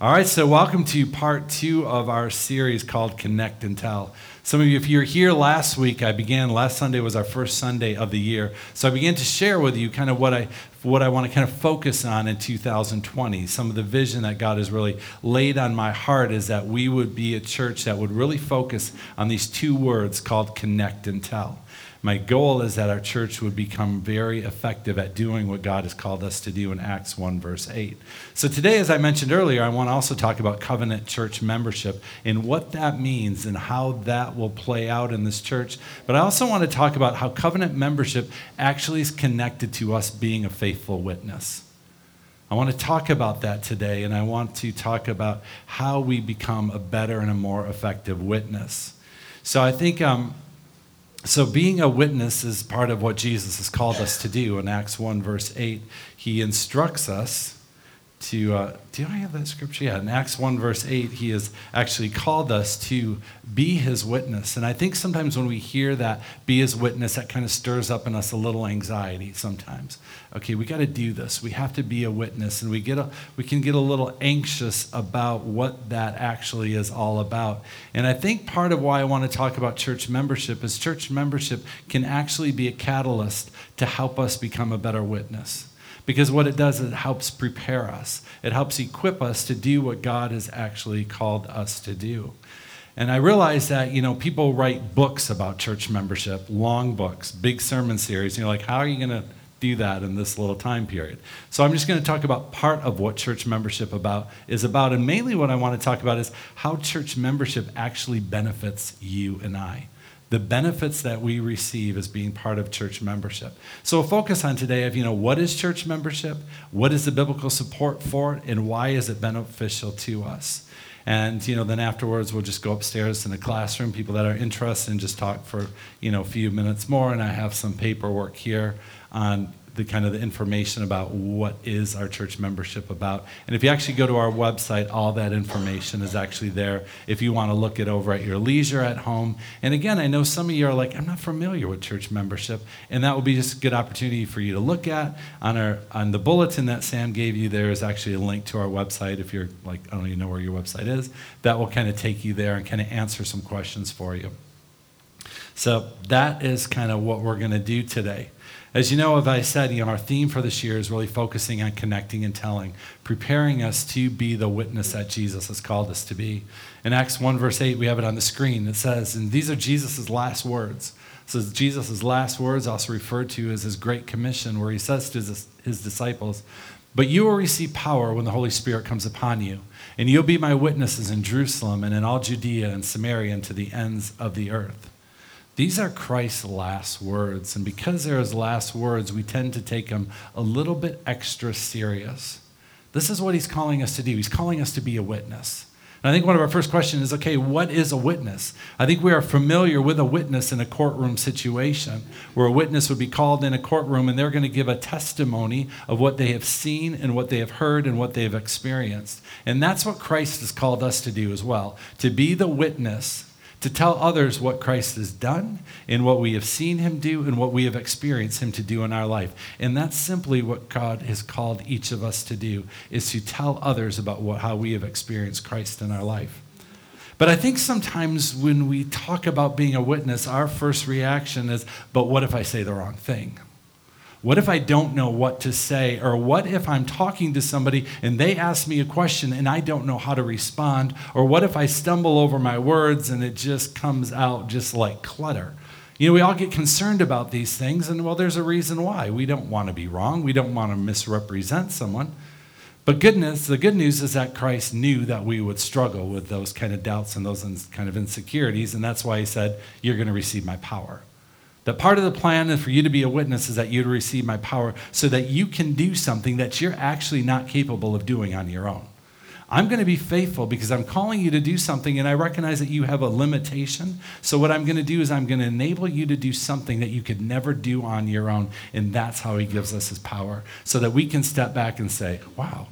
All right, so welcome to part two of our series called Connect and Tell. Some of you, if you were here last week, I began, last Sunday was our first Sunday of the year. So I began to share with you kind of what I, what I want to kind of focus on in 2020. Some of the vision that God has really laid on my heart is that we would be a church that would really focus on these two words called connect and tell. My goal is that our church would become very effective at doing what God has called us to do in Acts 1, verse 8. So, today, as I mentioned earlier, I want to also talk about covenant church membership and what that means and how that will play out in this church. But I also want to talk about how covenant membership actually is connected to us being a faithful witness. I want to talk about that today, and I want to talk about how we become a better and a more effective witness. So, I think. Um, so, being a witness is part of what Jesus has called us to do. In Acts 1, verse 8, he instructs us to, uh, do I have that scripture? Yeah, in Acts 1, verse 8, he has actually called us to be his witness. And I think sometimes when we hear that, be his witness, that kind of stirs up in us a little anxiety sometimes. Okay, we got to do this. We have to be a witness. And we, get a, we can get a little anxious about what that actually is all about. And I think part of why I want to talk about church membership is church membership can actually be a catalyst to help us become a better witness. Because what it does is it helps prepare us, it helps equip us to do what God has actually called us to do. And I realize that, you know, people write books about church membership, long books, big sermon series. And you're like, how are you going to do that in this little time period? So I'm just going to talk about part of what church membership about is about. And mainly what I want to talk about is how church membership actually benefits you and I the benefits that we receive as being part of church membership. So we'll focus on today of, you know, what is church membership? What is the biblical support for it? And why is it beneficial to us? And, you know, then afterwards we'll just go upstairs in the classroom, people that are interested and just talk for, you know, a few minutes more. And I have some paperwork here on the kind of the information about what is our church membership about. And if you actually go to our website, all that information is actually there if you want to look it over at your leisure at home. And again, I know some of you are like, I'm not familiar with church membership, and that will be just a good opportunity for you to look at. On our on the bulletin that Sam gave you, there is actually a link to our website. If you're like, I don't even know where your website is, that will kind of take you there and kind of answer some questions for you. So that is kind of what we're going to do today. As you know, as I said, you know, our theme for this year is really focusing on connecting and telling, preparing us to be the witness that Jesus has called us to be. In Acts 1, verse 8, we have it on the screen. It says, and these are Jesus' last words. So Jesus' last words, also referred to as his Great Commission, where he says to his, his disciples, But you will receive power when the Holy Spirit comes upon you, and you'll be my witnesses in Jerusalem and in all Judea and Samaria and to the ends of the earth. These are Christ's last words. And because they're his last words, we tend to take them a little bit extra serious. This is what he's calling us to do. He's calling us to be a witness. And I think one of our first questions is okay, what is a witness? I think we are familiar with a witness in a courtroom situation where a witness would be called in a courtroom and they're going to give a testimony of what they have seen and what they have heard and what they have experienced. And that's what Christ has called us to do as well to be the witness to tell others what Christ has done and what we have seen him do and what we have experienced him to do in our life. And that's simply what God has called each of us to do is to tell others about what, how we have experienced Christ in our life. But I think sometimes when we talk about being a witness, our first reaction is, but what if I say the wrong thing? What if I don't know what to say? Or what if I'm talking to somebody and they ask me a question and I don't know how to respond? Or what if I stumble over my words and it just comes out just like clutter? You know, we all get concerned about these things, and well, there's a reason why. We don't want to be wrong, we don't want to misrepresent someone. But goodness, the good news is that Christ knew that we would struggle with those kind of doubts and those kind of insecurities, and that's why he said, You're going to receive my power. That part of the plan for you to be a witness is that you to receive my power so that you can do something that you're actually not capable of doing on your own. I'm going to be faithful because I'm calling you to do something and I recognize that you have a limitation. So, what I'm going to do is I'm going to enable you to do something that you could never do on your own. And that's how He gives us His power so that we can step back and say, wow,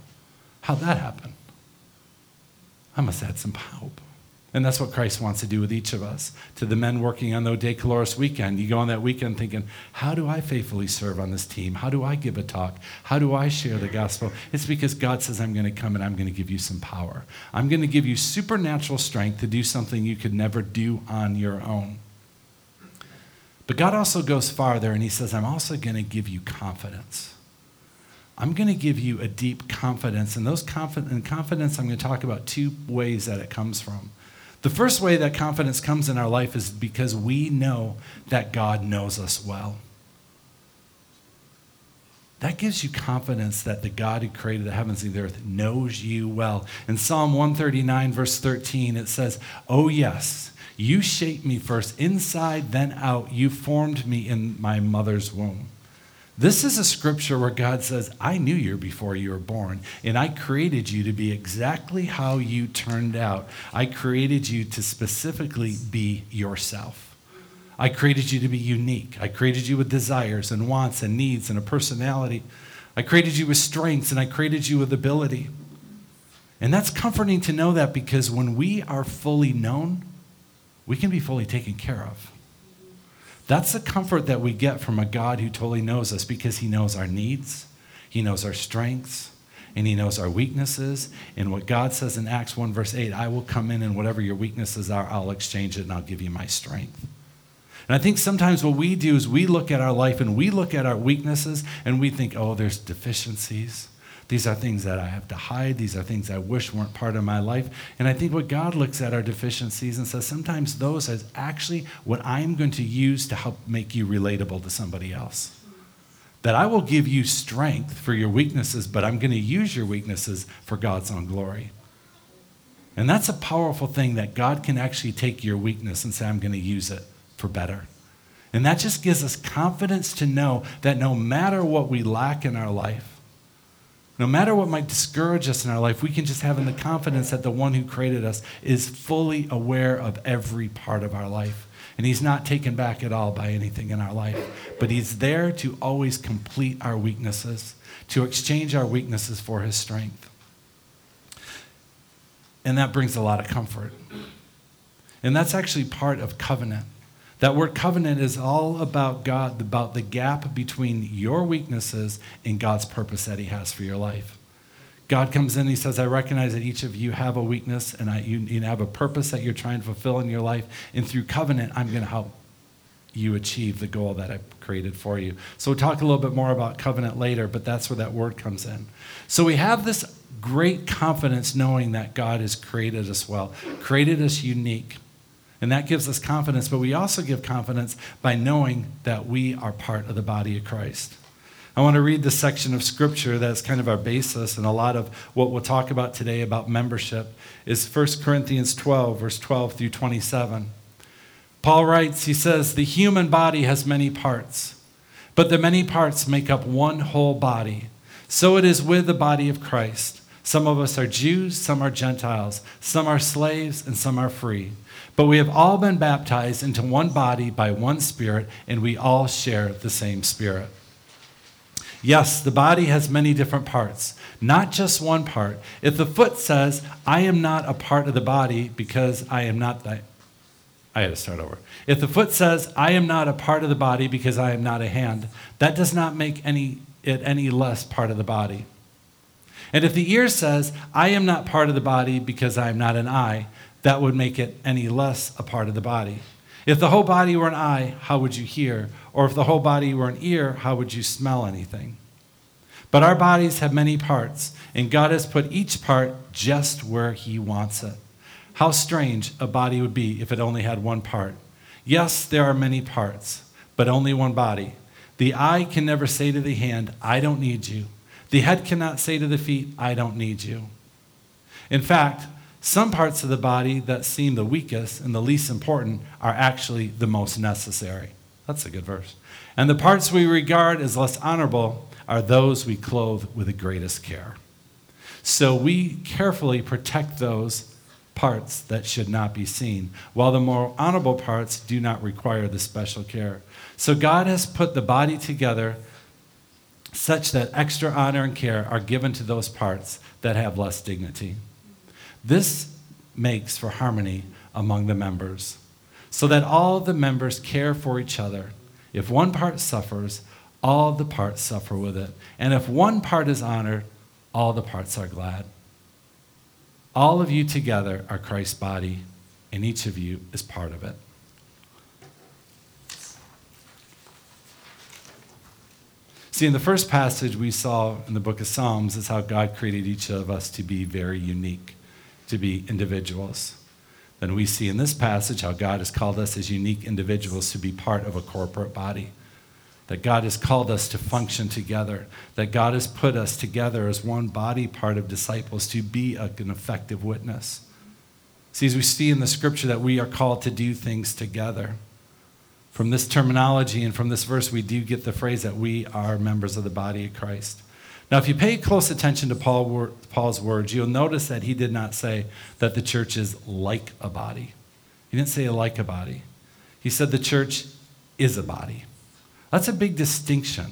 how'd that happen? I must have had some help. And that's what Christ wants to do with each of us. To the men working on the De Colores weekend, you go on that weekend thinking, how do I faithfully serve on this team? How do I give a talk? How do I share the gospel? It's because God says, I'm going to come and I'm going to give you some power. I'm going to give you supernatural strength to do something you could never do on your own. But God also goes farther and He says, I'm also going to give you confidence. I'm going to give you a deep confidence. And those confidence, and confidence, I'm going to talk about two ways that it comes from. The first way that confidence comes in our life is because we know that God knows us well. That gives you confidence that the God who created the heavens and the earth knows you well. In Psalm 139, verse 13, it says, Oh, yes, you shaped me first inside, then out. You formed me in my mother's womb. This is a scripture where God says, I knew you before you were born, and I created you to be exactly how you turned out. I created you to specifically be yourself. I created you to be unique. I created you with desires and wants and needs and a personality. I created you with strengths and I created you with ability. And that's comforting to know that because when we are fully known, we can be fully taken care of. That's the comfort that we get from a God who totally knows us because he knows our needs, he knows our strengths, and he knows our weaknesses. And what God says in Acts 1, verse 8 I will come in and whatever your weaknesses are, I'll exchange it and I'll give you my strength. And I think sometimes what we do is we look at our life and we look at our weaknesses and we think, oh, there's deficiencies. These are things that I have to hide. These are things I wish weren't part of my life. And I think what God looks at our deficiencies and says sometimes those is actually what I'm going to use to help make you relatable to somebody else. That I will give you strength for your weaknesses, but I'm going to use your weaknesses for God's own glory. And that's a powerful thing that God can actually take your weakness and say, I'm going to use it for better. And that just gives us confidence to know that no matter what we lack in our life, no matter what might discourage us in our life, we can just have in the confidence that the one who created us is fully aware of every part of our life. And he's not taken back at all by anything in our life, but he's there to always complete our weaknesses, to exchange our weaknesses for his strength. And that brings a lot of comfort. And that's actually part of covenant. That word covenant is all about God, about the gap between your weaknesses and God's purpose that He has for your life. God comes in, He says, I recognize that each of you have a weakness and I, you, you have a purpose that you're trying to fulfill in your life. And through covenant, I'm going to help you achieve the goal that I created for you. So we'll talk a little bit more about covenant later, but that's where that word comes in. So we have this great confidence knowing that God has created us well, created us unique. And that gives us confidence, but we also give confidence by knowing that we are part of the body of Christ. I want to read the section of scripture that's kind of our basis, and a lot of what we'll talk about today about membership is 1 Corinthians 12, verse 12 through 27. Paul writes, he says, The human body has many parts, but the many parts make up one whole body. So it is with the body of Christ. Some of us are Jews, some are Gentiles, some are slaves, and some are free. But we have all been baptized into one body by one Spirit, and we all share the same Spirit. Yes, the body has many different parts, not just one part. If the foot says, I am not a part of the body because I am not. I had to start over. If the foot says, I am not a part of the body because I am not a hand, that does not make any, it any less part of the body. And if the ear says, I am not part of the body because I am not an eye, that would make it any less a part of the body. If the whole body were an eye, how would you hear? Or if the whole body were an ear, how would you smell anything? But our bodies have many parts, and God has put each part just where He wants it. How strange a body would be if it only had one part. Yes, there are many parts, but only one body. The eye can never say to the hand, I don't need you. The head cannot say to the feet, I don't need you. In fact, some parts of the body that seem the weakest and the least important are actually the most necessary. That's a good verse. And the parts we regard as less honorable are those we clothe with the greatest care. So we carefully protect those parts that should not be seen, while the more honorable parts do not require the special care. So God has put the body together such that extra honor and care are given to those parts that have less dignity. This makes for harmony among the members, so that all the members care for each other. If one part suffers, all the parts suffer with it. And if one part is honored, all the parts are glad. All of you together are Christ's body, and each of you is part of it. See, in the first passage we saw in the book of Psalms is how God created each of us to be very unique, to be individuals. Then we see in this passage how God has called us as unique individuals to be part of a corporate body. That God has called us to function together. That God has put us together as one body part of disciples to be an effective witness. See, as we see in the scripture that we are called to do things together. From this terminology and from this verse, we do get the phrase that we are members of the body of Christ. Now, if you pay close attention to Paul, Paul's words, you'll notice that he did not say that the church is like a body. He didn't say like a body. He said the church is a body. That's a big distinction.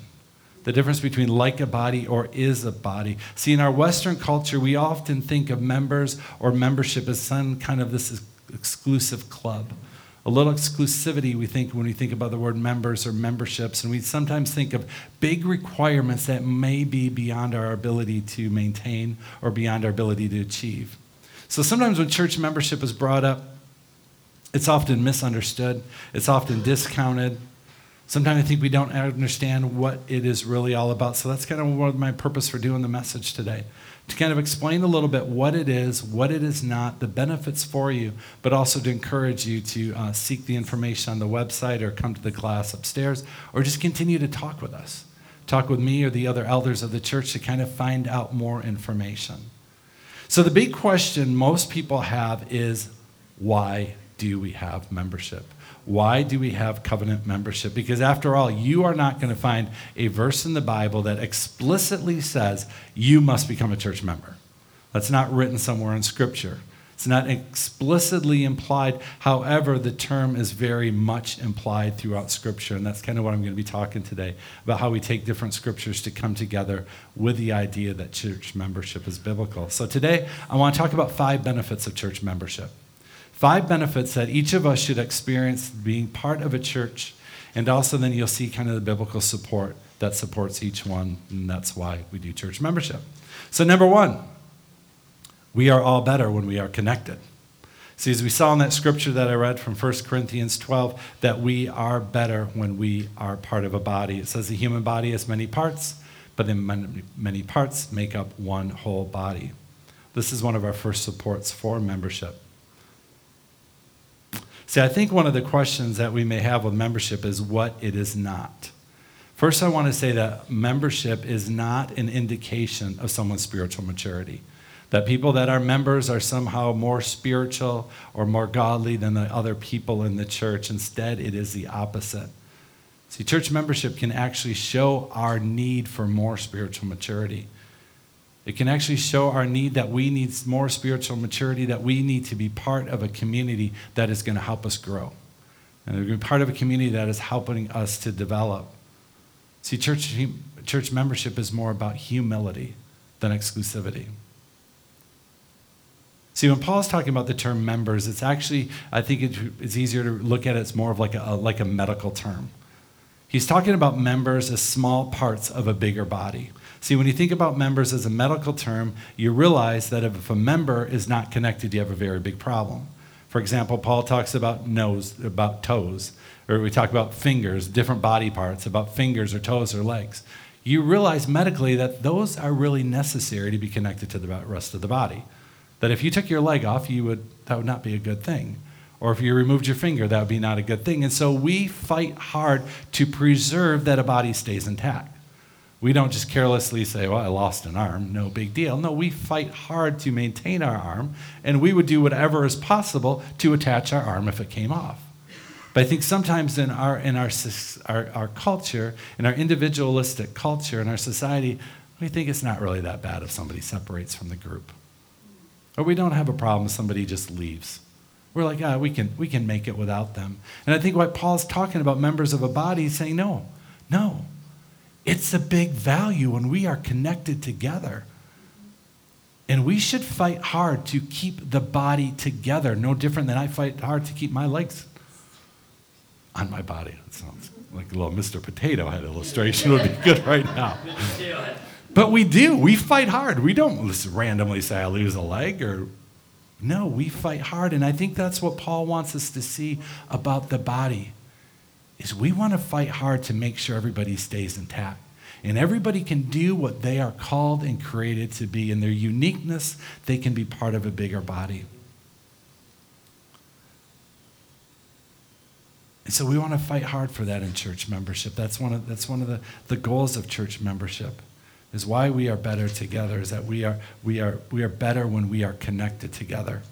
The difference between like a body or is a body. See, in our Western culture, we often think of members or membership as some kind of this exclusive club a little exclusivity we think when we think about the word members or memberships. And we sometimes think of big requirements that may be beyond our ability to maintain or beyond our ability to achieve. So sometimes when church membership is brought up it's often misunderstood. It's often discounted. Sometimes i think we don't understand what it is really all about. So that's kind of my purpose for doing the message today to kind of explain a little bit what it is, what it is not, the benefits for you, but also to encourage you to uh, seek the information on the website or come to the class upstairs or just continue to talk with us. Talk with me or the other elders of the church to kind of find out more information. So, the big question most people have is why do we have membership? Why do we have covenant membership? Because after all, you are not going to find a verse in the Bible that explicitly says you must become a church member. That's not written somewhere in Scripture. It's not explicitly implied. However, the term is very much implied throughout Scripture. And that's kind of what I'm going to be talking today about how we take different Scriptures to come together with the idea that church membership is biblical. So today, I want to talk about five benefits of church membership. Five benefits that each of us should experience being part of a church. And also, then you'll see kind of the biblical support that supports each one. And that's why we do church membership. So, number one, we are all better when we are connected. See, as we saw in that scripture that I read from 1 Corinthians 12, that we are better when we are part of a body. It says the human body has many parts, but then many parts make up one whole body. This is one of our first supports for membership. See, I think one of the questions that we may have with membership is what it is not. First, I want to say that membership is not an indication of someone's spiritual maturity. That people that are members are somehow more spiritual or more godly than the other people in the church. Instead, it is the opposite. See, church membership can actually show our need for more spiritual maturity. It can actually show our need that we need more spiritual maturity, that we need to be part of a community that is going to help us grow. And we're going to be part of a community that is helping us to develop. See, church, church membership is more about humility than exclusivity. See, when Paul's talking about the term members, it's actually, I think it's easier to look at it as more of like a, like a medical term. He's talking about members as small parts of a bigger body. See, when you think about members as a medical term, you realize that if a member is not connected, you have a very big problem. For example, Paul talks about nose, about toes, or we talk about fingers, different body parts, about fingers or toes or legs. You realize medically that those are really necessary to be connected to the rest of the body. That if you took your leg off, you would, that would not be a good thing. Or if you removed your finger, that would be not a good thing. And so we fight hard to preserve that a body stays intact. We don't just carelessly say, well, I lost an arm, no big deal. No, we fight hard to maintain our arm, and we would do whatever is possible to attach our arm if it came off. But I think sometimes in our, in our, our, our culture, in our individualistic culture, in our society, we think it's not really that bad if somebody separates from the group. Or we don't have a problem if somebody just leaves. We're like, ah, we can, we can make it without them. And I think what Paul's talking about, members of a body, saying, no, no, it's a big value when we are connected together. And we should fight hard to keep the body together, no different than I fight hard to keep my legs on my body. It sounds like a little Mr. Potato Head illustration would be good right now. But we do. We fight hard. We don't just randomly say, I lose a leg or. No, we fight hard. And I think that's what Paul wants us to see about the body is we want to fight hard to make sure everybody stays intact. And everybody can do what they are called and created to be. In their uniqueness, they can be part of a bigger body. And so we want to fight hard for that in church membership. That's one of, that's one of the, the goals of church membership is why we are better together, is that we are, we, are, we are better when we are connected together.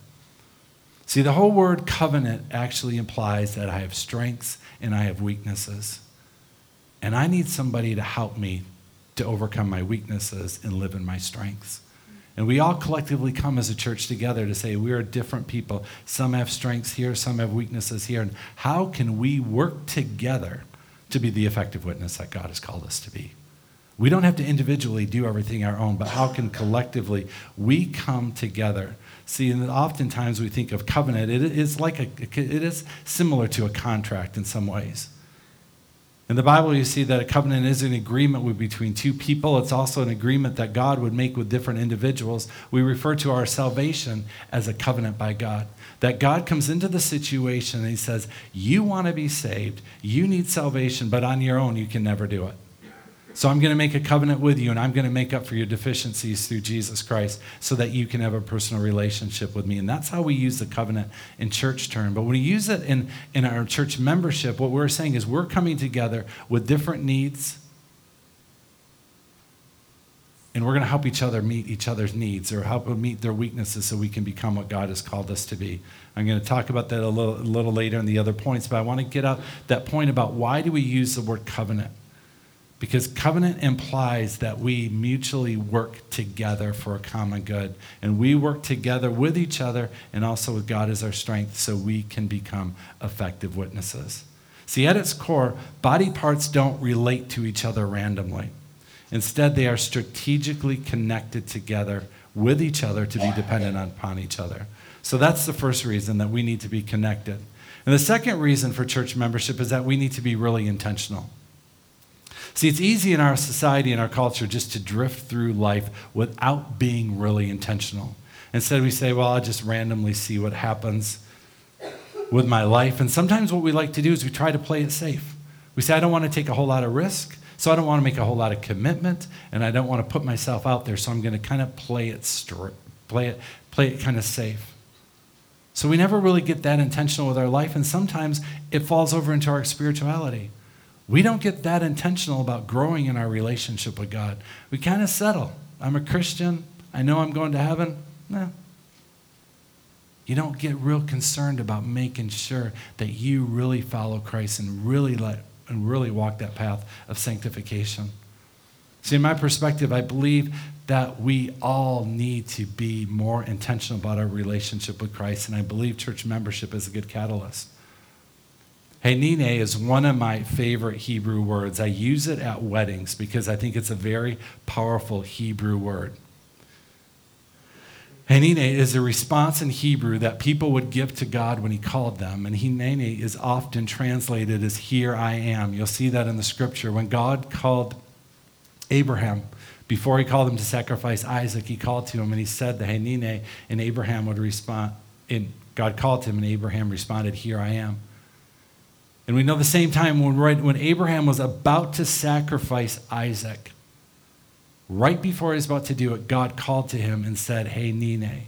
See, the whole word covenant actually implies that I have strengths and I have weaknesses. And I need somebody to help me to overcome my weaknesses and live in my strengths. And we all collectively come as a church together to say we are different people. Some have strengths here, some have weaknesses here. And how can we work together to be the effective witness that God has called us to be? We don't have to individually do everything our own, but how can collectively we come together? See, and oftentimes we think of covenant, it is like a, it is similar to a contract in some ways. In the Bible, you see that a covenant is an agreement between two people. It's also an agreement that God would make with different individuals. We refer to our salvation as a covenant by God. That God comes into the situation and He says, You want to be saved, you need salvation, but on your own, you can never do it. So I'm going to make a covenant with you and I'm going to make up for your deficiencies through Jesus Christ so that you can have a personal relationship with me. And that's how we use the covenant in church term. But when we use it in, in our church membership, what we're saying is we're coming together with different needs and we're going to help each other meet each other's needs or help them meet their weaknesses so we can become what God has called us to be. I'm going to talk about that a little, a little later in the other points, but I want to get out that point about why do we use the word covenant? Because covenant implies that we mutually work together for a common good. And we work together with each other and also with God as our strength so we can become effective witnesses. See, at its core, body parts don't relate to each other randomly. Instead, they are strategically connected together with each other to be dependent upon each other. So that's the first reason that we need to be connected. And the second reason for church membership is that we need to be really intentional. See, it's easy in our society and our culture just to drift through life without being really intentional. Instead, we say, well, I'll just randomly see what happens with my life. And sometimes what we like to do is we try to play it safe. We say, I don't want to take a whole lot of risk, so I don't want to make a whole lot of commitment, and I don't want to put myself out there, so I'm going to kind of play it straight, play it, play it kind of safe. So we never really get that intentional with our life, and sometimes it falls over into our spirituality. We don't get that intentional about growing in our relationship with God. We kind of settle. I'm a Christian. I know I'm going to heaven. Nah. You don't get real concerned about making sure that you really follow Christ and really let and really walk that path of sanctification. See, in my perspective, I believe that we all need to be more intentional about our relationship with Christ, and I believe church membership is a good catalyst. Hineni is one of my favorite Hebrew words. I use it at weddings because I think it's a very powerful Hebrew word. Hineni is a response in Hebrew that people would give to God when he called them. And Hineni is often translated as here I am. You'll see that in the scripture. When God called Abraham, before he called him to sacrifice Isaac, he called to him and he said the Hineni, and Abraham would respond. And God called to him, and Abraham responded, Here I am. And we know the same time when, right, when Abraham was about to sacrifice Isaac, right before he was about to do it, God called to him and said, Hineni.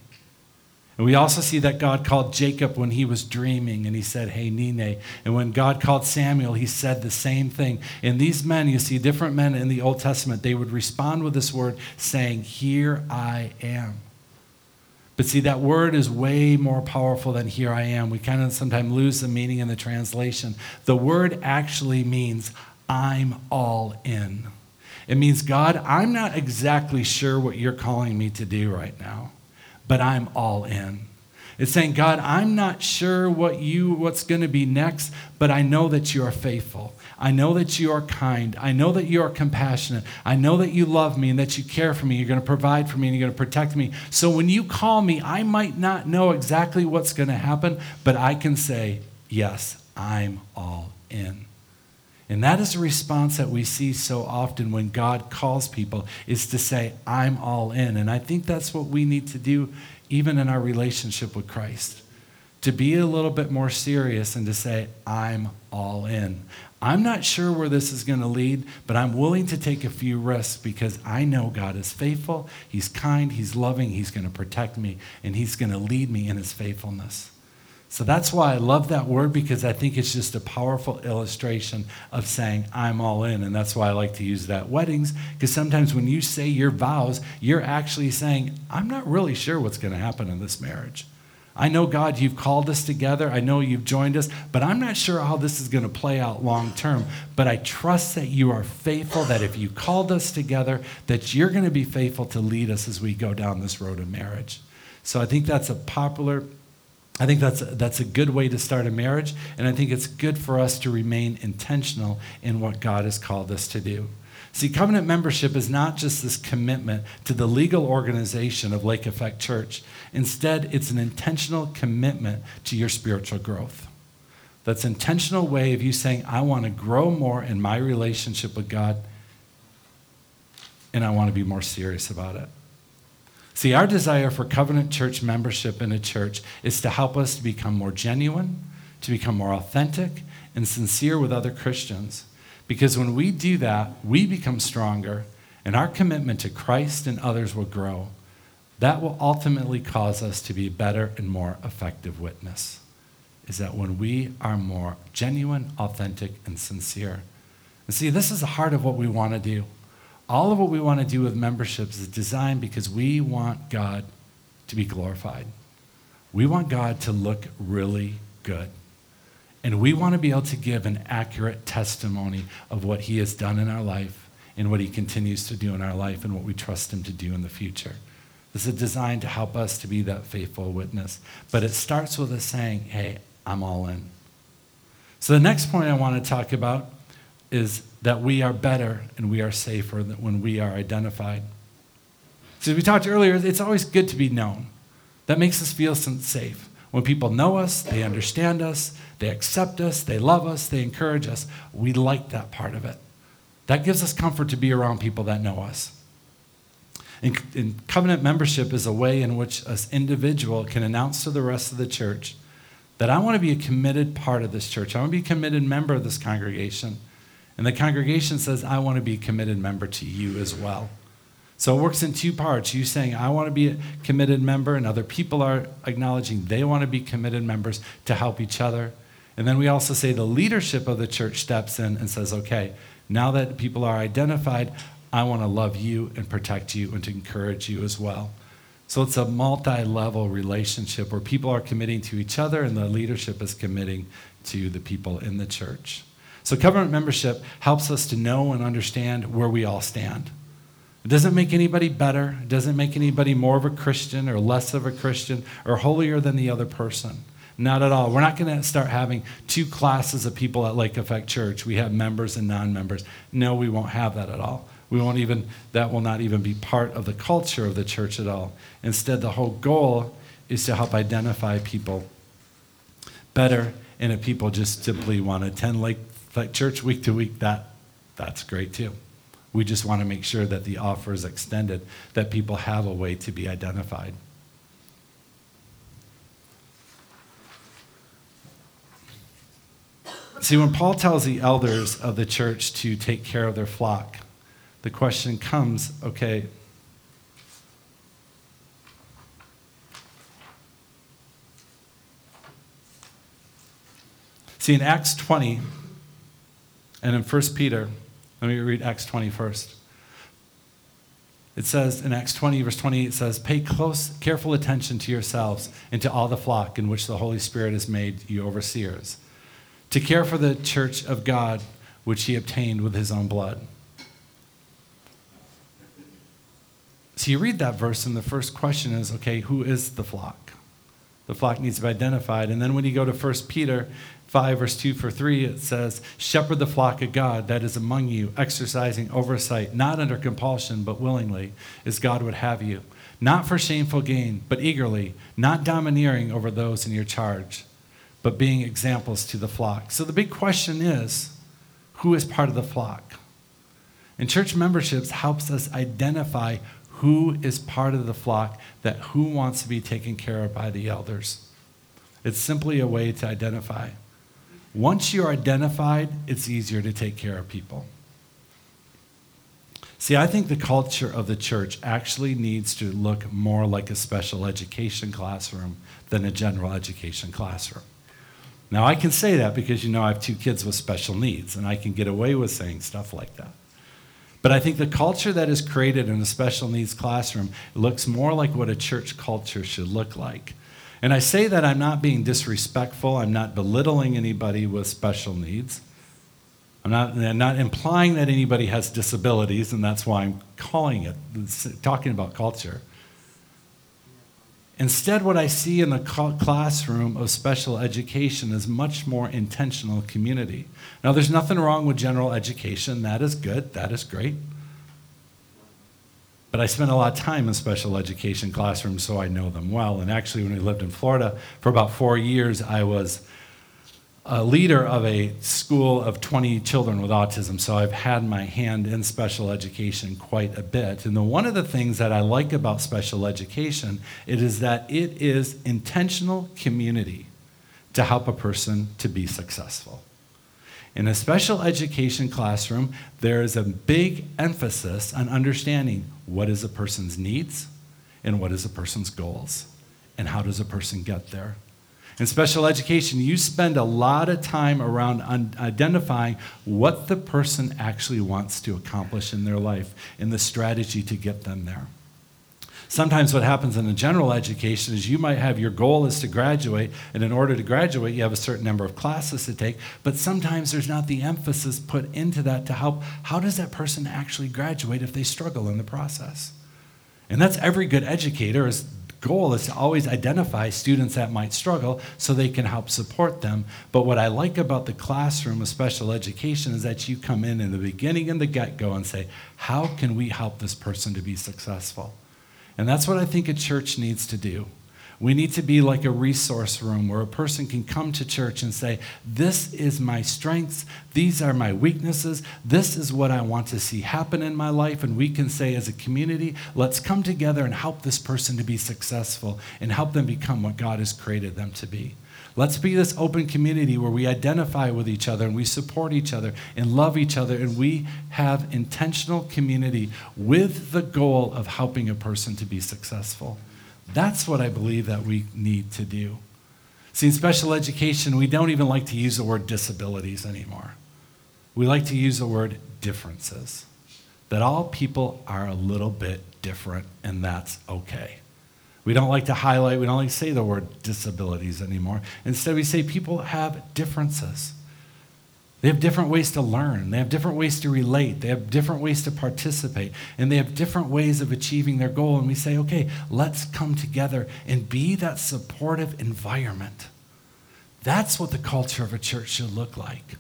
And we also see that God called Jacob when he was dreaming and he said, Hineni. And when God called Samuel, he said the same thing. And these men, you see different men in the Old Testament, they would respond with this word saying, Here I am. But see, that word is way more powerful than here I am. We kind of sometimes lose the meaning in the translation. The word actually means I'm all in. It means, God, I'm not exactly sure what you're calling me to do right now, but I'm all in. It's saying, God, I'm not sure what you what's going to be next, but I know that you are faithful. I know that you are kind. I know that you are compassionate. I know that you love me and that you care for me. You're going to provide for me and you're going to protect me. So when you call me, I might not know exactly what's going to happen, but I can say, Yes, I'm all in. And that is a response that we see so often when God calls people is to say, I'm all in. And I think that's what we need to do even in our relationship with Christ. To be a little bit more serious and to say, I'm all in. I'm not sure where this is going to lead, but I'm willing to take a few risks because I know God is faithful, He's kind, He's loving, He's going to protect me, and He's going to lead me in His faithfulness. So that's why I love that word because I think it's just a powerful illustration of saying, I'm all in. And that's why I like to use that weddings because sometimes when you say your vows, you're actually saying, I'm not really sure what's going to happen in this marriage. I know, God, you've called us together. I know you've joined us, but I'm not sure how this is going to play out long term. But I trust that you are faithful, that if you called us together, that you're going to be faithful to lead us as we go down this road of marriage. So I think that's a popular I think that's a, that's a good way to start a marriage, and I think it's good for us to remain intentional in what God has called us to do. See, covenant membership is not just this commitment to the legal organization of Lake Effect Church. Instead, it's an intentional commitment to your spiritual growth. That's intentional way of you saying, I want to grow more in my relationship with God, and I want to be more serious about it. See, our desire for covenant church membership in a church is to help us to become more genuine, to become more authentic, and sincere with other Christians. Because when we do that, we become stronger, and our commitment to Christ and others will grow. That will ultimately cause us to be a better and more effective witness. Is that when we are more genuine, authentic, and sincere. And see, this is the heart of what we want to do. All of what we want to do with memberships is designed because we want God to be glorified. We want God to look really good. And we want to be able to give an accurate testimony of what He has done in our life and what He continues to do in our life and what we trust Him to do in the future. This is designed to help us to be that faithful witness. But it starts with us saying, hey, I'm all in. So the next point I want to talk about is that we are better and we are safer when we are identified. So, as we talked earlier, it's always good to be known. That makes us feel safe. When people know us, they understand us, they accept us, they love us, they encourage us. We like that part of it. That gives us comfort to be around people that know us. And, and covenant membership is a way in which an individual can announce to the rest of the church that I want to be a committed part of this church. I want to be a committed member of this congregation. And the congregation says, I want to be a committed member to you as well. So it works in two parts. You saying, I want to be a committed member, and other people are acknowledging they want to be committed members to help each other. And then we also say the leadership of the church steps in and says, okay, now that people are identified, I want to love you and protect you and to encourage you as well. So it's a multi level relationship where people are committing to each other and the leadership is committing to the people in the church. So, covenant membership helps us to know and understand where we all stand. It doesn't make anybody better, it doesn't make anybody more of a Christian or less of a Christian or holier than the other person. Not at all. We're not going to start having two classes of people at Lake Effect Church. We have members and non members. No, we won't have that at all. We won't even, that will not even be part of the culture of the church at all. Instead, the whole goal is to help identify people better and if people just simply want to attend Lake like church week to week, that, that's great too. We just want to make sure that the offer is extended, that people have a way to be identified. See, when Paul tells the elders of the church to take care of their flock, the question comes okay, see, in Acts 20, and in 1 Peter, let me read Acts 20 first. It says in Acts 20, verse 28, it says, Pay close, careful attention to yourselves and to all the flock in which the Holy Spirit has made you overseers, to care for the church of God which he obtained with his own blood. So you read that verse, and the first question is okay, who is the flock? The flock needs to be identified. And then when you go to 1 Peter 5, verse 2 for 3, it says, Shepherd the flock of God that is among you, exercising oversight, not under compulsion, but willingly, as God would have you. Not for shameful gain, but eagerly, not domineering over those in your charge, but being examples to the flock. So the big question is who is part of the flock? And church memberships helps us identify who is part of the flock that who wants to be taken care of by the elders. It's simply a way to identify. Once you're identified, it's easier to take care of people. See, I think the culture of the church actually needs to look more like a special education classroom than a general education classroom. Now, I can say that because you know I have two kids with special needs, and I can get away with saying stuff like that. But I think the culture that is created in a special needs classroom looks more like what a church culture should look like. And I say that I'm not being disrespectful, I'm not belittling anybody with special needs. I'm not, I'm not implying that anybody has disabilities, and that's why I'm calling it, talking about culture. Instead, what I see in the classroom of special education is much more intentional community. Now, there's nothing wrong with general education. That is good, that is great. But I spent a lot of time in special education classrooms, so I know them well. And actually, when we lived in Florida for about four years, I was a leader of a school of 20 children with autism, so I've had my hand in special education quite a bit. And the, one of the things that I like about special education it is that it is intentional community to help a person to be successful. In a special education classroom, there is a big emphasis on understanding what is a person's needs and what is a person's goals and how does a person get there. In special education, you spend a lot of time around identifying what the person actually wants to accomplish in their life and the strategy to get them there. Sometimes what happens in a general education is you might have your goal is to graduate, and in order to graduate, you have a certain number of classes to take, but sometimes there's not the emphasis put into that to help how does that person actually graduate if they struggle in the process? And that's every good educator is goal is to always identify students that might struggle so they can help support them. But what I like about the classroom of special education is that you come in in the beginning and the get go and say, How can we help this person to be successful? And that's what I think a church needs to do. We need to be like a resource room where a person can come to church and say, This is my strengths. These are my weaknesses. This is what I want to see happen in my life. And we can say, as a community, let's come together and help this person to be successful and help them become what God has created them to be. Let's be this open community where we identify with each other and we support each other and love each other and we have intentional community with the goal of helping a person to be successful. That's what I believe that we need to do. See, in special education, we don't even like to use the word disabilities anymore. We like to use the word differences. That all people are a little bit different, and that's okay. We don't like to highlight, we don't like to say the word disabilities anymore. Instead, we say people have differences. They have different ways to learn. They have different ways to relate. They have different ways to participate. And they have different ways of achieving their goal. And we say, okay, let's come together and be that supportive environment. That's what the culture of a church should look like.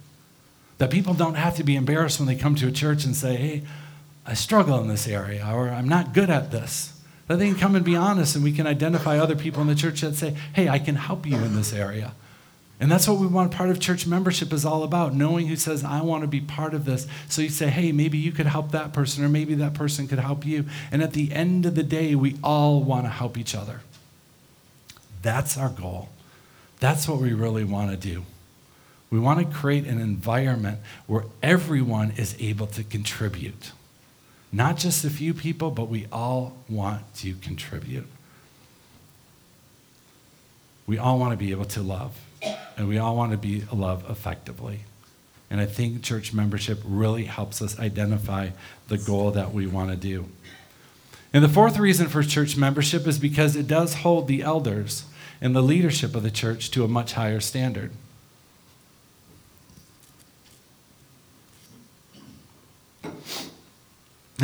That people don't have to be embarrassed when they come to a church and say, hey, I struggle in this area, or I'm not good at this. That they can come and be honest, and we can identify other people in the church that say, hey, I can help you in this area. And that's what we want part of church membership is all about knowing who says, I want to be part of this. So you say, hey, maybe you could help that person, or maybe that person could help you. And at the end of the day, we all want to help each other. That's our goal. That's what we really want to do. We want to create an environment where everyone is able to contribute. Not just a few people, but we all want to contribute. We all want to be able to love and we all want to be love effectively. And I think church membership really helps us identify the goal that we want to do. And the fourth reason for church membership is because it does hold the elders and the leadership of the church to a much higher standard.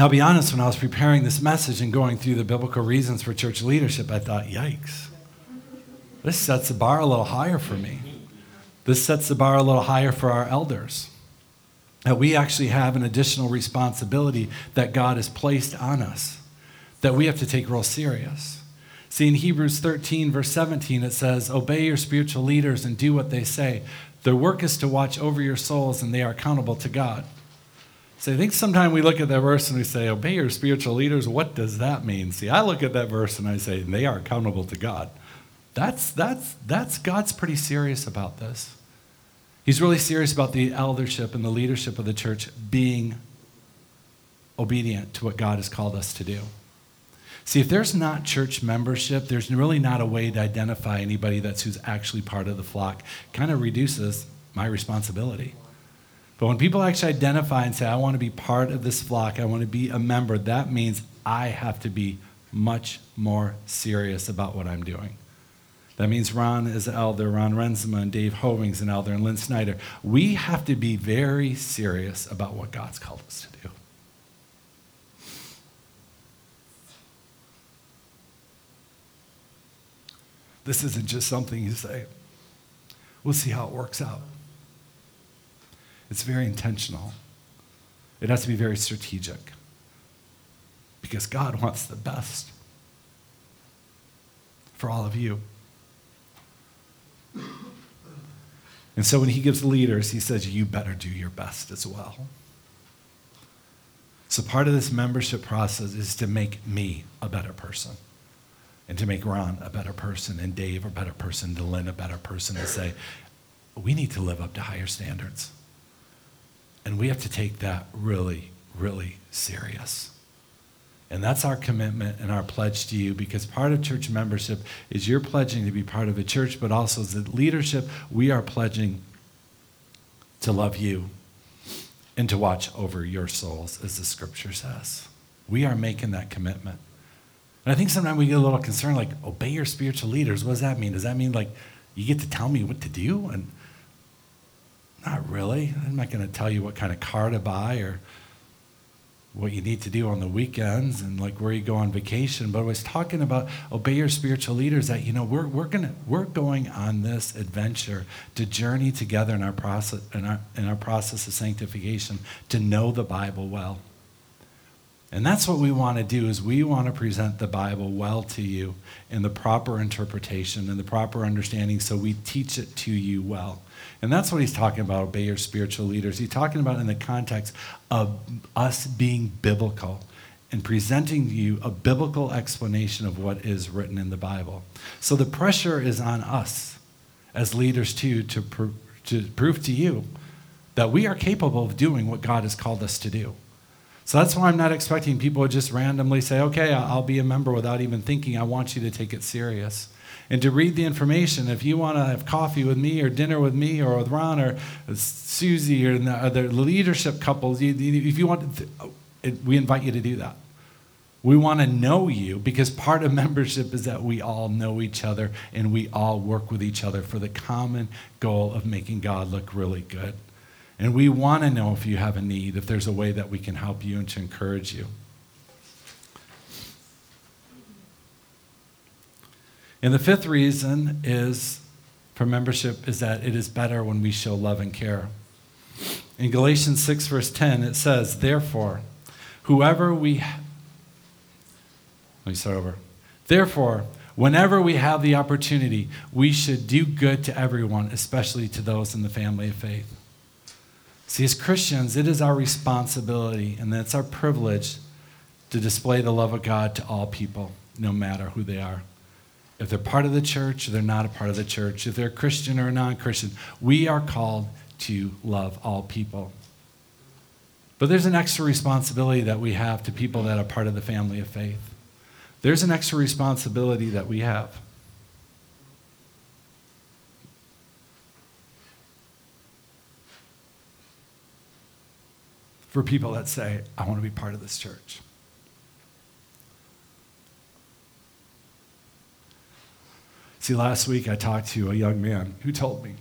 Now, I'll be honest, when I was preparing this message and going through the biblical reasons for church leadership, I thought, yikes. This sets the bar a little higher for me. This sets the bar a little higher for our elders. That we actually have an additional responsibility that God has placed on us that we have to take real serious. See, in Hebrews 13, verse 17, it says, Obey your spiritual leaders and do what they say. Their work is to watch over your souls, and they are accountable to God. So I think sometimes we look at that verse and we say, Obey your spiritual leaders. What does that mean? See, I look at that verse and I say, They are accountable to God. That's, that's, that's God's pretty serious about this. He's really serious about the eldership and the leadership of the church being obedient to what God has called us to do. See, if there's not church membership, there's really not a way to identify anybody that's who's actually part of the flock. Kind of reduces my responsibility. But when people actually identify and say, I want to be part of this flock, I want to be a member, that means I have to be much more serious about what I'm doing. That means Ron is an elder, Ron Renzema and Dave Hoving's an elder, and Lynn Snyder. We have to be very serious about what God's called us to do. This isn't just something you say, we'll see how it works out. It's very intentional. It has to be very strategic because God wants the best for all of you. And so when he gives leaders, he says, You better do your best as well. So part of this membership process is to make me a better person and to make Ron a better person and Dave a better person, Lynn a better person, and say, we need to live up to higher standards. And we have to take that really, really serious. And that's our commitment and our pledge to you because part of church membership is you're pledging to be part of a church, but also as the leadership, we are pledging to love you and to watch over your souls, as the scripture says. We are making that commitment. And I think sometimes we get a little concerned, like, obey your spiritual leaders. What does that mean? Does that mean, like, you get to tell me what to do? And not really. I'm not going to tell you what kind of car to buy or what you need to do on the weekends and like where you go on vacation. But I was talking about obey your spiritual leaders that, you know, we're, we're, gonna, we're going on this adventure to journey together in our, process, in, our, in our process of sanctification to know the Bible well. And that's what we want to do is we want to present the Bible well to you in the proper interpretation and the proper understanding so we teach it to you well. And that's what he's talking about, obey your spiritual leaders. He's talking about in the context of us being biblical and presenting to you a biblical explanation of what is written in the Bible. So the pressure is on us as leaders too to, pr- to prove to you that we are capable of doing what God has called us to do. So that's why I'm not expecting people to just randomly say, okay, I'll be a member without even thinking. I want you to take it serious. And to read the information, if you want to have coffee with me or dinner with me or with Ron or Susie or the other leadership couples, if you want, oh, we invite you to do that. We want to know you because part of membership is that we all know each other and we all work with each other for the common goal of making God look really good. And we want to know if you have a need, if there's a way that we can help you and to encourage you. And the fifth reason is for membership is that it is better when we show love and care. In Galatians 6, verse 10, it says, Therefore, whoever we. Let me start over. Therefore, whenever we have the opportunity, we should do good to everyone, especially to those in the family of faith. See, as Christians, it is our responsibility and it's our privilege to display the love of God to all people, no matter who they are. If they're part of the church or they're not a part of the church, if they're Christian or non Christian, we are called to love all people. But there's an extra responsibility that we have to people that are part of the family of faith. There's an extra responsibility that we have. for people that say, I want to be part of this church. See, last week I talked to a young man who told me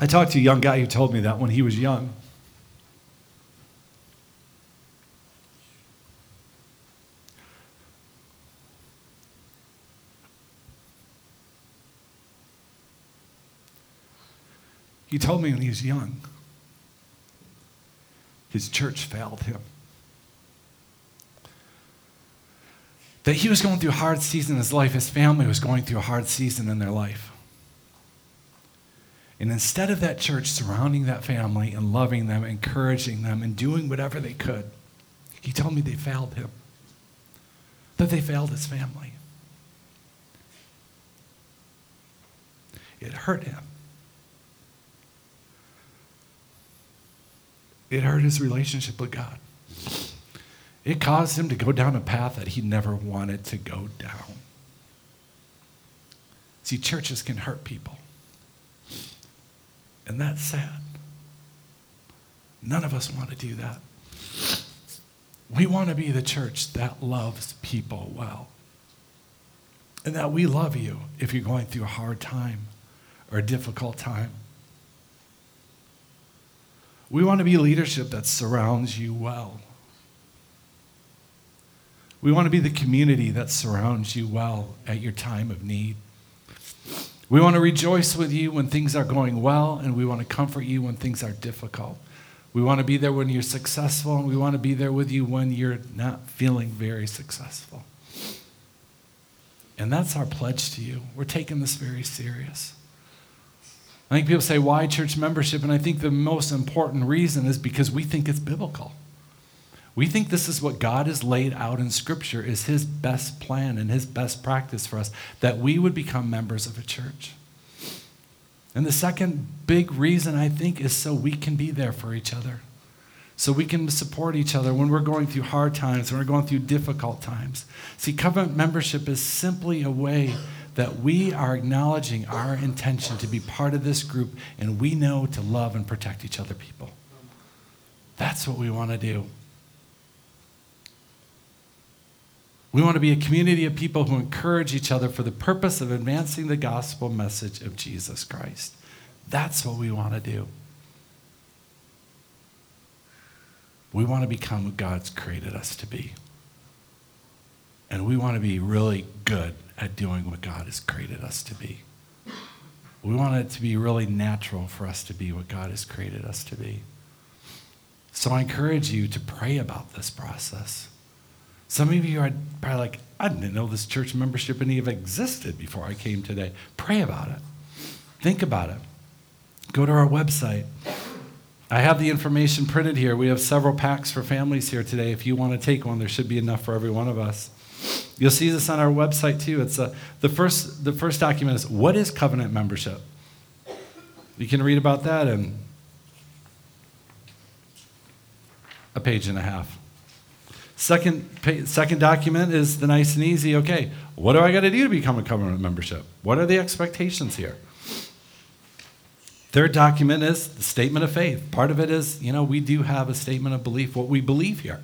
I talked to a young guy who told me that when he was young, He told me when he was young, his church failed him. That he was going through a hard season in his life, his family was going through a hard season in their life. And instead of that church surrounding that family and loving them, encouraging them, and doing whatever they could, he told me they failed him, that they failed his family. It hurt him. It hurt his relationship with God. It caused him to go down a path that he never wanted to go down. See, churches can hurt people. And that's sad. None of us want to do that. We want to be the church that loves people well. And that we love you if you're going through a hard time or a difficult time. We want to be leadership that surrounds you well. We want to be the community that surrounds you well at your time of need. We want to rejoice with you when things are going well, and we want to comfort you when things are difficult. We want to be there when you're successful, and we want to be there with you when you're not feeling very successful. And that's our pledge to you. We're taking this very serious. I think people say, why church membership? And I think the most important reason is because we think it's biblical. We think this is what God has laid out in Scripture is His best plan and His best practice for us, that we would become members of a church. And the second big reason I think is so we can be there for each other. So we can support each other when we're going through hard times, when we're going through difficult times. See, covenant membership is simply a way that we are acknowledging our intention to be part of this group and we know to love and protect each other people. That's what we want to do. We want to be a community of people who encourage each other for the purpose of advancing the gospel message of Jesus Christ. That's what we want to do. We want to become what God's created us to be. And we want to be really good at doing what God has created us to be. We want it to be really natural for us to be what God has created us to be. So I encourage you to pray about this process. Some of you are probably like, I didn't know this church membership even existed before I came today. Pray about it. Think about it. Go to our website. I have the information printed here. We have several packs for families here today. If you want to take one, there should be enough for every one of us. You'll see this on our website too. It's a, uh, the, first, the first document is What is covenant membership? You can read about that in a page and a half. Second, second document is the nice and easy. Okay, what do I got to do to become a covenant membership? What are the expectations here? Third document is the statement of faith. Part of it is, you know, we do have a statement of belief, what we believe here.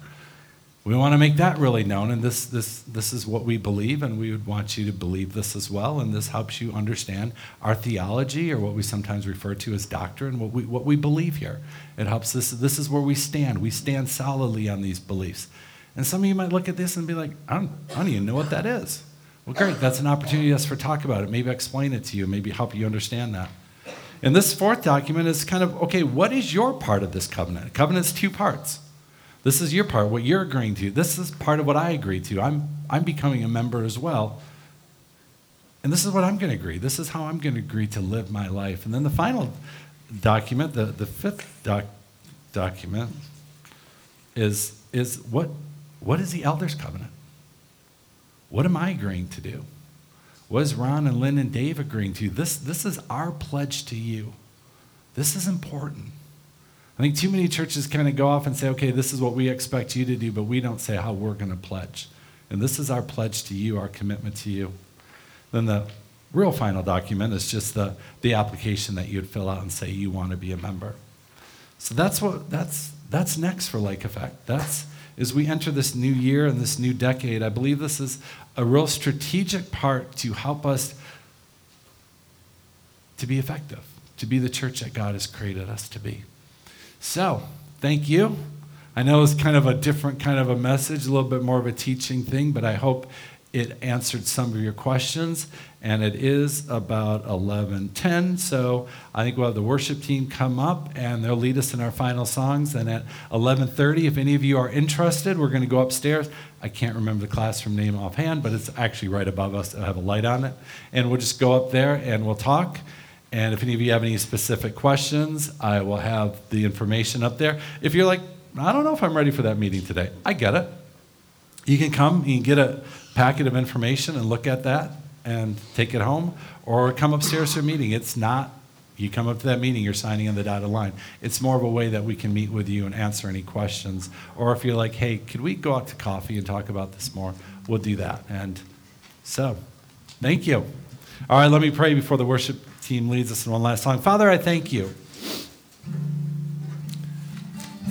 We want to make that really known, and this, this, this is what we believe, and we would want you to believe this as well. And this helps you understand our theology, or what we sometimes refer to as doctrine, what we, what we believe here. It helps this. This is where we stand. We stand solidly on these beliefs. And some of you might look at this and be like, I don't, I don't even know what that is. Well, great. That's an opportunity us for talk about it. Maybe explain it to you, maybe help you understand that. And this fourth document is kind of okay, what is your part of this covenant? Covenant's two parts. This is your part, what you're agreeing to. This is part of what I agree to. I'm, I'm becoming a member as well. And this is what I'm going to agree. This is how I'm going to agree to live my life. And then the final document, the, the fifth doc, document, is, is what what is the elders' covenant? What am I agreeing to do? What is Ron and Lynn and Dave agreeing to? This, this is our pledge to you. This is important. I think too many churches kind of go off and say, okay, this is what we expect you to do, but we don't say how we're going to pledge. And this is our pledge to you, our commitment to you. Then the real final document is just the, the application that you'd fill out and say you want to be a member. So that's what that's that's next for Lake Effect. That's as we enter this new year and this new decade, I believe this is a real strategic part to help us to be effective, to be the church that God has created us to be. So, thank you. I know it's kind of a different kind of a message, a little bit more of a teaching thing, but I hope it answered some of your questions, and it is about 11:10. So I think we'll have the worship team come up, and they'll lead us in our final songs. And at 11:30, if any of you are interested, we're going to go upstairs. I can't remember the classroom name offhand, but it's actually right above us. It'll have a light on it, and we'll just go up there and we'll talk. And if any of you have any specific questions, I will have the information up there. If you're like, I don't know if I'm ready for that meeting today, I get it. You can come, you can get a packet of information and look at that and take it home, or come upstairs to a meeting. It's not, you come up to that meeting, you're signing on the dotted line. It's more of a way that we can meet with you and answer any questions. Or if you're like, hey, could we go out to coffee and talk about this more? We'll do that. And so, thank you. All right, let me pray before the worship team leads us in one last song. Father, I thank you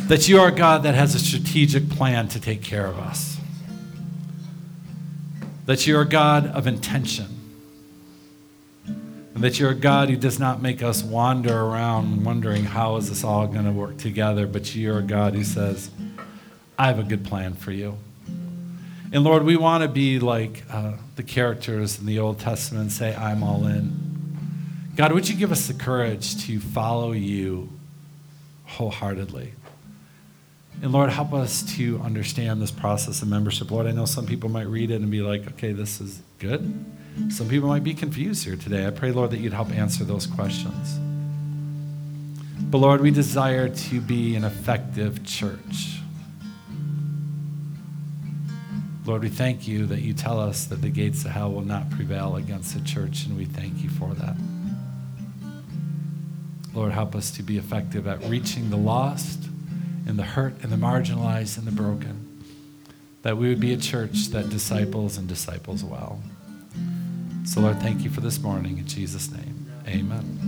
that you are God that has a strategic plan to take care of us that you're a God of intention. And that you're a God who does not make us wander around wondering how is this all going to work together, but you're a God who says, I have a good plan for you. And Lord, we want to be like uh, the characters in the Old Testament and say, I'm all in. God, would you give us the courage to follow you wholeheartedly? And Lord, help us to understand this process of membership. Lord, I know some people might read it and be like, okay, this is good. Some people might be confused here today. I pray, Lord, that you'd help answer those questions. But Lord, we desire to be an effective church. Lord, we thank you that you tell us that the gates of hell will not prevail against the church, and we thank you for that. Lord, help us to be effective at reaching the lost and the hurt and the marginalized and the broken. That we would be a church that disciples and disciples well. So, Lord, thank you for this morning. In Jesus' name, amen.